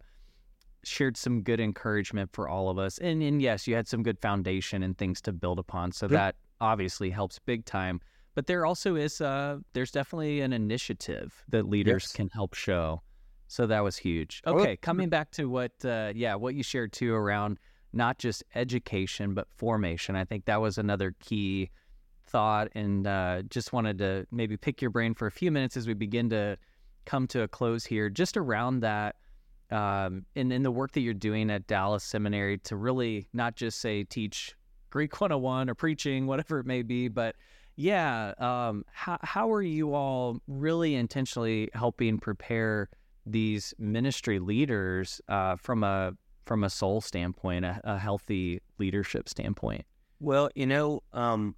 shared some good encouragement for all of us, and and yes, you had some good foundation and things to build upon, so that obviously helps big time. But there also is uh, there's definitely an initiative that leaders yes. can help show. So that was huge. Okay, coming back to what uh, yeah, what you shared too around not just education but formation. I think that was another key thought, and uh, just wanted to maybe pick your brain for a few minutes as we begin to come to a close here, just around that. Um, and in the work that you're doing at Dallas Seminary to really not just say teach Greek 101 or preaching, whatever it may be. But yeah, um, how, how are you all really intentionally helping prepare these ministry leaders uh, from a from a soul standpoint, a, a, healthy leadership standpoint?
Well, you know, um,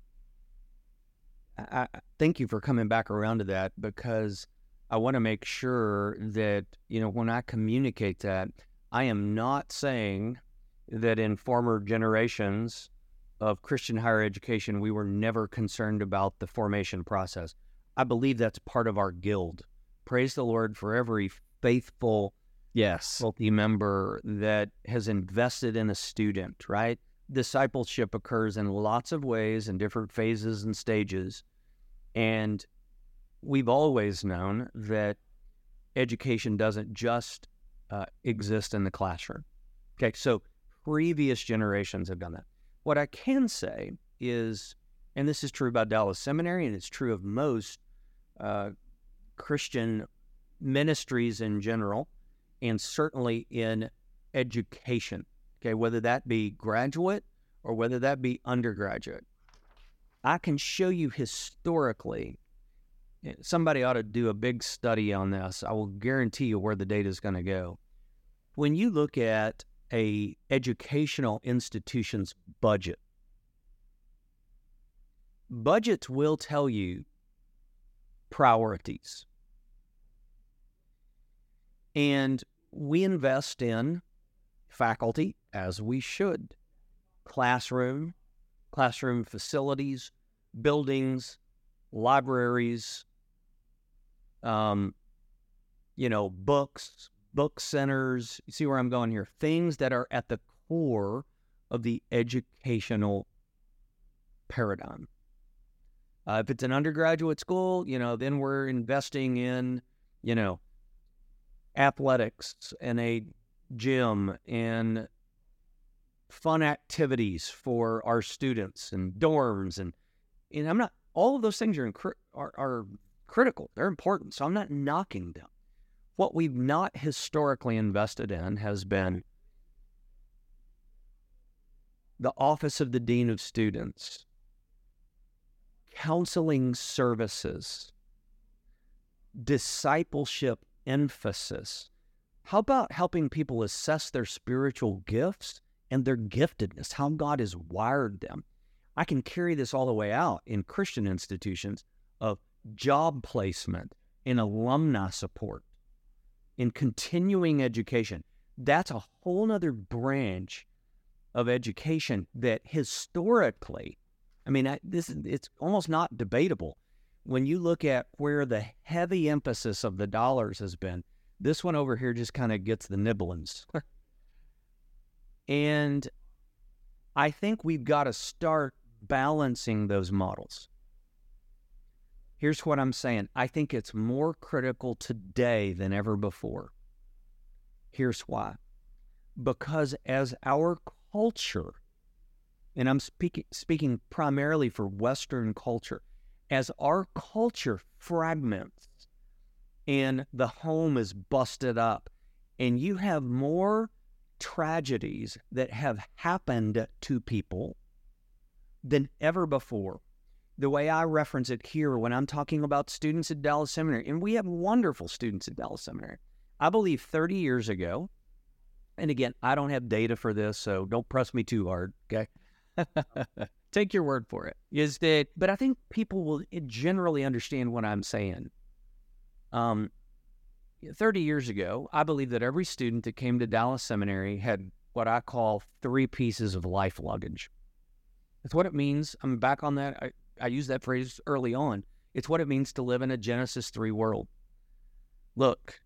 I, I thank you for coming back around to that because I want to make sure that you know when I communicate that, I am not saying that in former generations of Christian higher education, we were never concerned about the formation process. I believe that's part of our guild. Praise the Lord for every faithful
yes
faculty member that has invested in a student, right? Discipleship occurs in lots of ways in different phases and stages. And we've always known that education doesn't just uh, exist in the classroom. Okay, so previous generations have done that. What I can say is, and this is true about Dallas Seminary, and it's true of most uh, Christian ministries in general, and certainly in education. Okay, whether that be graduate or whether that be undergraduate. I can show you historically. Eh, somebody ought to do a big study on this. I will guarantee you where the data is going to go. When you look at a educational institution's budget. Budgets will tell you priorities. And we invest in faculty as we should. Classroom, classroom facilities, buildings, libraries, um, you know, books, book centers. You see where I'm going here? Things that are at the core of the educational paradigm. Uh, if it's an undergraduate school, you know, then we're investing in, you know, athletics and a gym and fun activities for our students and dorms and and I'm not all of those things are, are are critical. They're important. So I'm not knocking them. What we've not historically invested in has been the office of the dean of students, counseling services, discipleship emphasis. How about helping people assess their spiritual gifts and their giftedness, how God has wired them? I can carry this all the way out in Christian institutions of job placement, in alumni support, in continuing education. That's a whole nother branch of education that historically, I mean, I, this is it's almost not debatable. When you look at where the heavy emphasis of the dollars has been, this one over here just kind of gets the nibblings. and I think we've got to start balancing those models. Here's what I'm saying I think it's more critical today than ever before. Here's why. Because as our culture, and I'm speaking, speaking primarily for Western culture, as our culture fragments and the home is busted up, and you have more tragedies that have happened to people than ever before the way I reference it here when I'm talking about students at Dallas Seminary, and we have wonderful students at Dallas Seminary. I believe 30 years ago, and again, I don't have data for this, so don't press me too hard, okay?
Take your word for it.
Is that, but I think people will generally understand what I'm saying. Um, 30 years ago, I believe that every student that came to Dallas Seminary had what I call three pieces of life luggage. That's what it means. I'm back on that. I, I used that phrase early on. It's what it means to live in a Genesis 3 world. Look,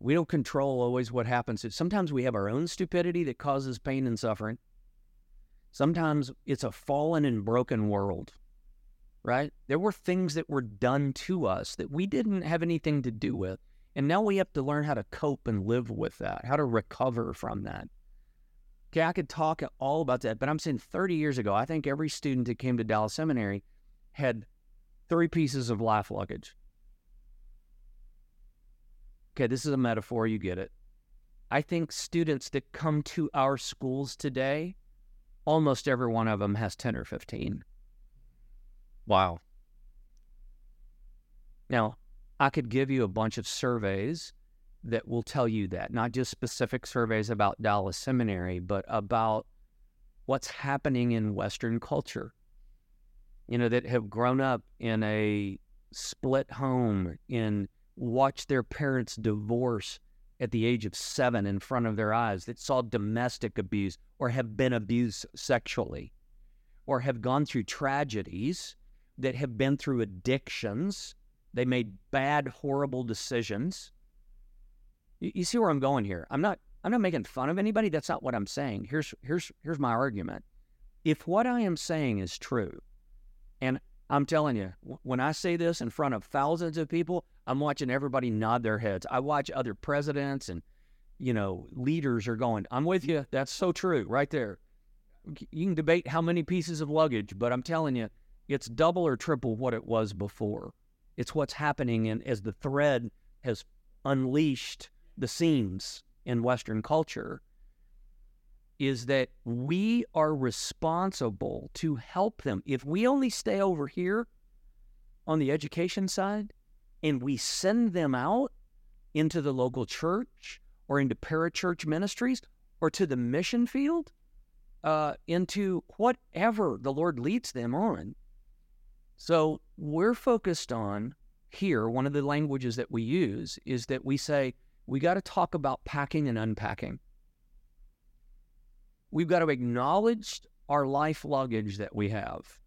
we don't control always what happens. Sometimes we have our own stupidity that causes pain and suffering. Sometimes it's a fallen and broken world, right? There were things that were done to us that we didn't have anything to do with. And now we have to learn how to cope and live with that, how to recover from that. Okay, I could talk all about that, but I'm saying 30 years ago, I think every student that came to Dallas Seminary had three pieces of life luggage. Okay, this is a metaphor, you get it. I think students that come to our schools today, almost every one of them has 10 or 15.
Wow.
Now, I could give you a bunch of surveys that will tell you that, not just specific surveys about Dallas Seminary, but about what's happening in Western culture. You know, that have grown up in a split home and watched their parents divorce at the age of seven in front of their eyes, that saw domestic abuse or have been abused sexually, or have gone through tragedies, that have been through addictions. They made bad, horrible decisions you, you see where I'm going here. I'm not I'm not making fun of anybody. That's not what I'm saying. Here's here's here's my argument. If what I am saying is true, and I'm telling you, when I say this in front of thousands of people, I'm watching everybody nod their heads. I watch other presidents and you know leaders are going, "I'm with you. That's so true, right there." You can debate how many pieces of luggage, but I'm telling you, it's double or triple what it was before. It's what's happening, and as the thread has unleashed the seams in Western culture is that we are responsible to help them. If we only stay over here on the education side and we send them out into the local church or into parachurch ministries or to the mission field, uh, into whatever the Lord leads them on. So we're focused on here, one of the languages that we use is that we say, we got to talk about packing and unpacking. We've got to acknowledge our life luggage that we have.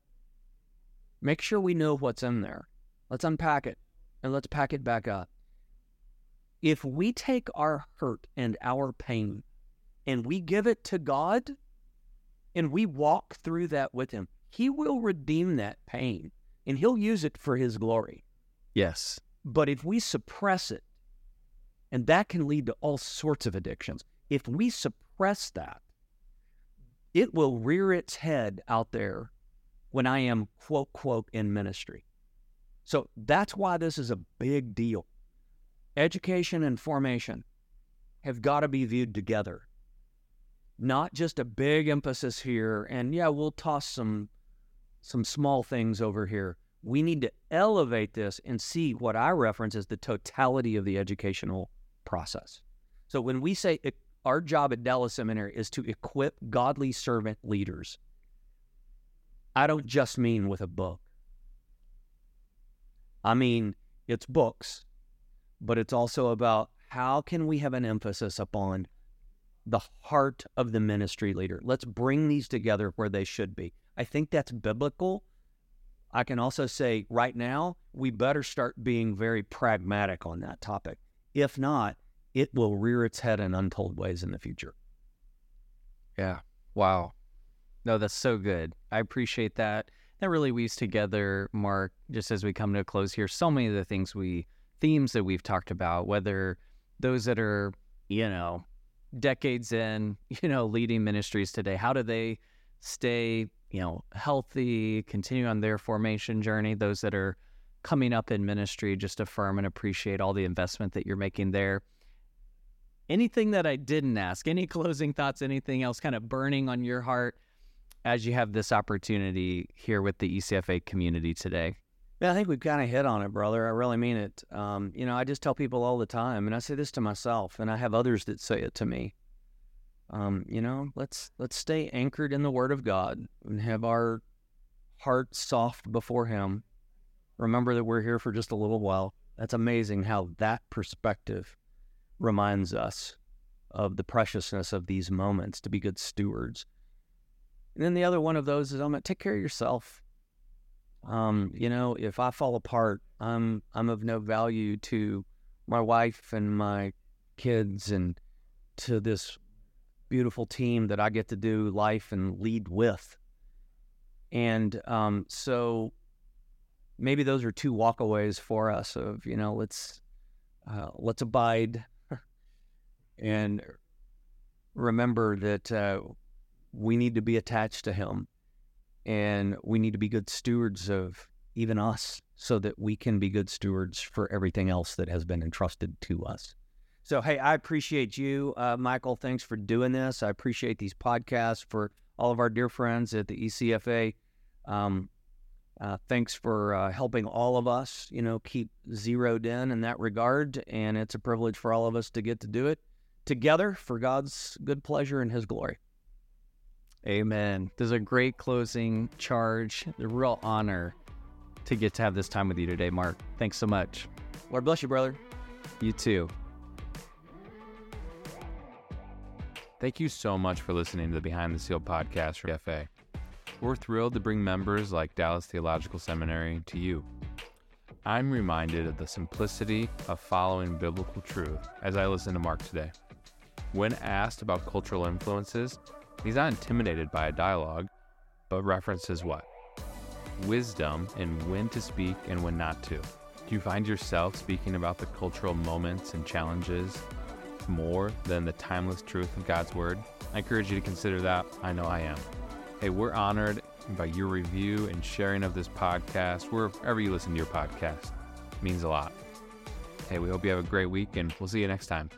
Make sure we know what's in there. Let's unpack it and let's pack it back up. If we take our hurt and our pain and we give it to God and we walk through that with Him, He will redeem that pain and He'll use it for His glory.
Yes.
But if we suppress it and that can lead to all sorts of addictions. If we suppress that, it will rear its head out there when I am quote, quote, in ministry. So that's why this is a big deal. Education and formation have got to be viewed together, not just a big emphasis here. And yeah, we'll toss some some small things over here. We need to elevate this and see what I reference as the totality of the educational process. So when we say our job at Dallas Seminary is to equip godly servant leaders, I don't just mean with a book. I mean, it's books, but it's also about how can we have an emphasis upon the heart of the ministry leader? Let's bring these together where they should be. I think that's biblical. I can also say right now, we better start being very pragmatic on that topic. If not, it will rear its head in untold ways in the future.
Yeah. Wow. No, that's so good. I appreciate that. That really weaves together, Mark, just as we come to a close here, so many of the things we, themes that we've talked about, whether those that are, you know, decades in, you know, leading ministries today, how do they stay, you know, healthy, continue on their formation journey? Those that are coming up in ministry, just affirm and appreciate all the investment that you're making there. Anything that I didn't ask, any closing thoughts, anything else kind of burning on your heart as you have this opportunity here with the ECFA community today?
Yeah, I think we've kind of hit on it, brother. I really mean it. Um, you know, I just tell people all the time, and I say this to myself, and I have others that say it to me. Um, you know, let's let's stay anchored in the Word of God and have our heart soft before Him. Remember that we're here for just a little while. That's amazing how that perspective reminds us of the preciousness of these moments to be good stewards. And then the other one of those is I'm gonna take care of yourself. Um, you know, if I fall apart, I'm I'm of no value to my wife and my kids and to this beautiful team that I get to do life and lead with. And um, so maybe those are two walkaways for us of, you know, let's uh, let's abide and remember that uh, we need to be attached to Him and we need to be good stewards of even us so that we can be good stewards for everything else that has been entrusted to us. So, hey, I appreciate you, uh, Michael. Thanks for doing this. I appreciate these podcasts for all of our dear friends at the ECFA. Um, uh, thanks for uh, helping all of us, you know, keep zeroed in in that regard. And it's a privilege for all of us to get to do it together for God's good pleasure and His glory.
Amen. There's a great closing charge, a real honor to get to have this time with you today, Mark. Thanks so much.
Lord bless you, brother.
You too.
Thank you so much for listening to the Behind the Seal podcast from FA. We're thrilled to bring members like Dallas Theological Seminary to you. I'm reminded of the simplicity of following biblical truth as I listen to Mark today. When asked about cultural influences, He's not intimidated by a dialogue, but references what? Wisdom in when to speak and when not to. Do you find yourself speaking about the cultural moments and challenges more than the timeless truth of God's Word? I encourage you to consider that. I know I am. Hey, we're honored by your review and sharing of this podcast wherever you listen to your podcast. It means a lot. Hey, we hope you have a great week and we'll see you next time.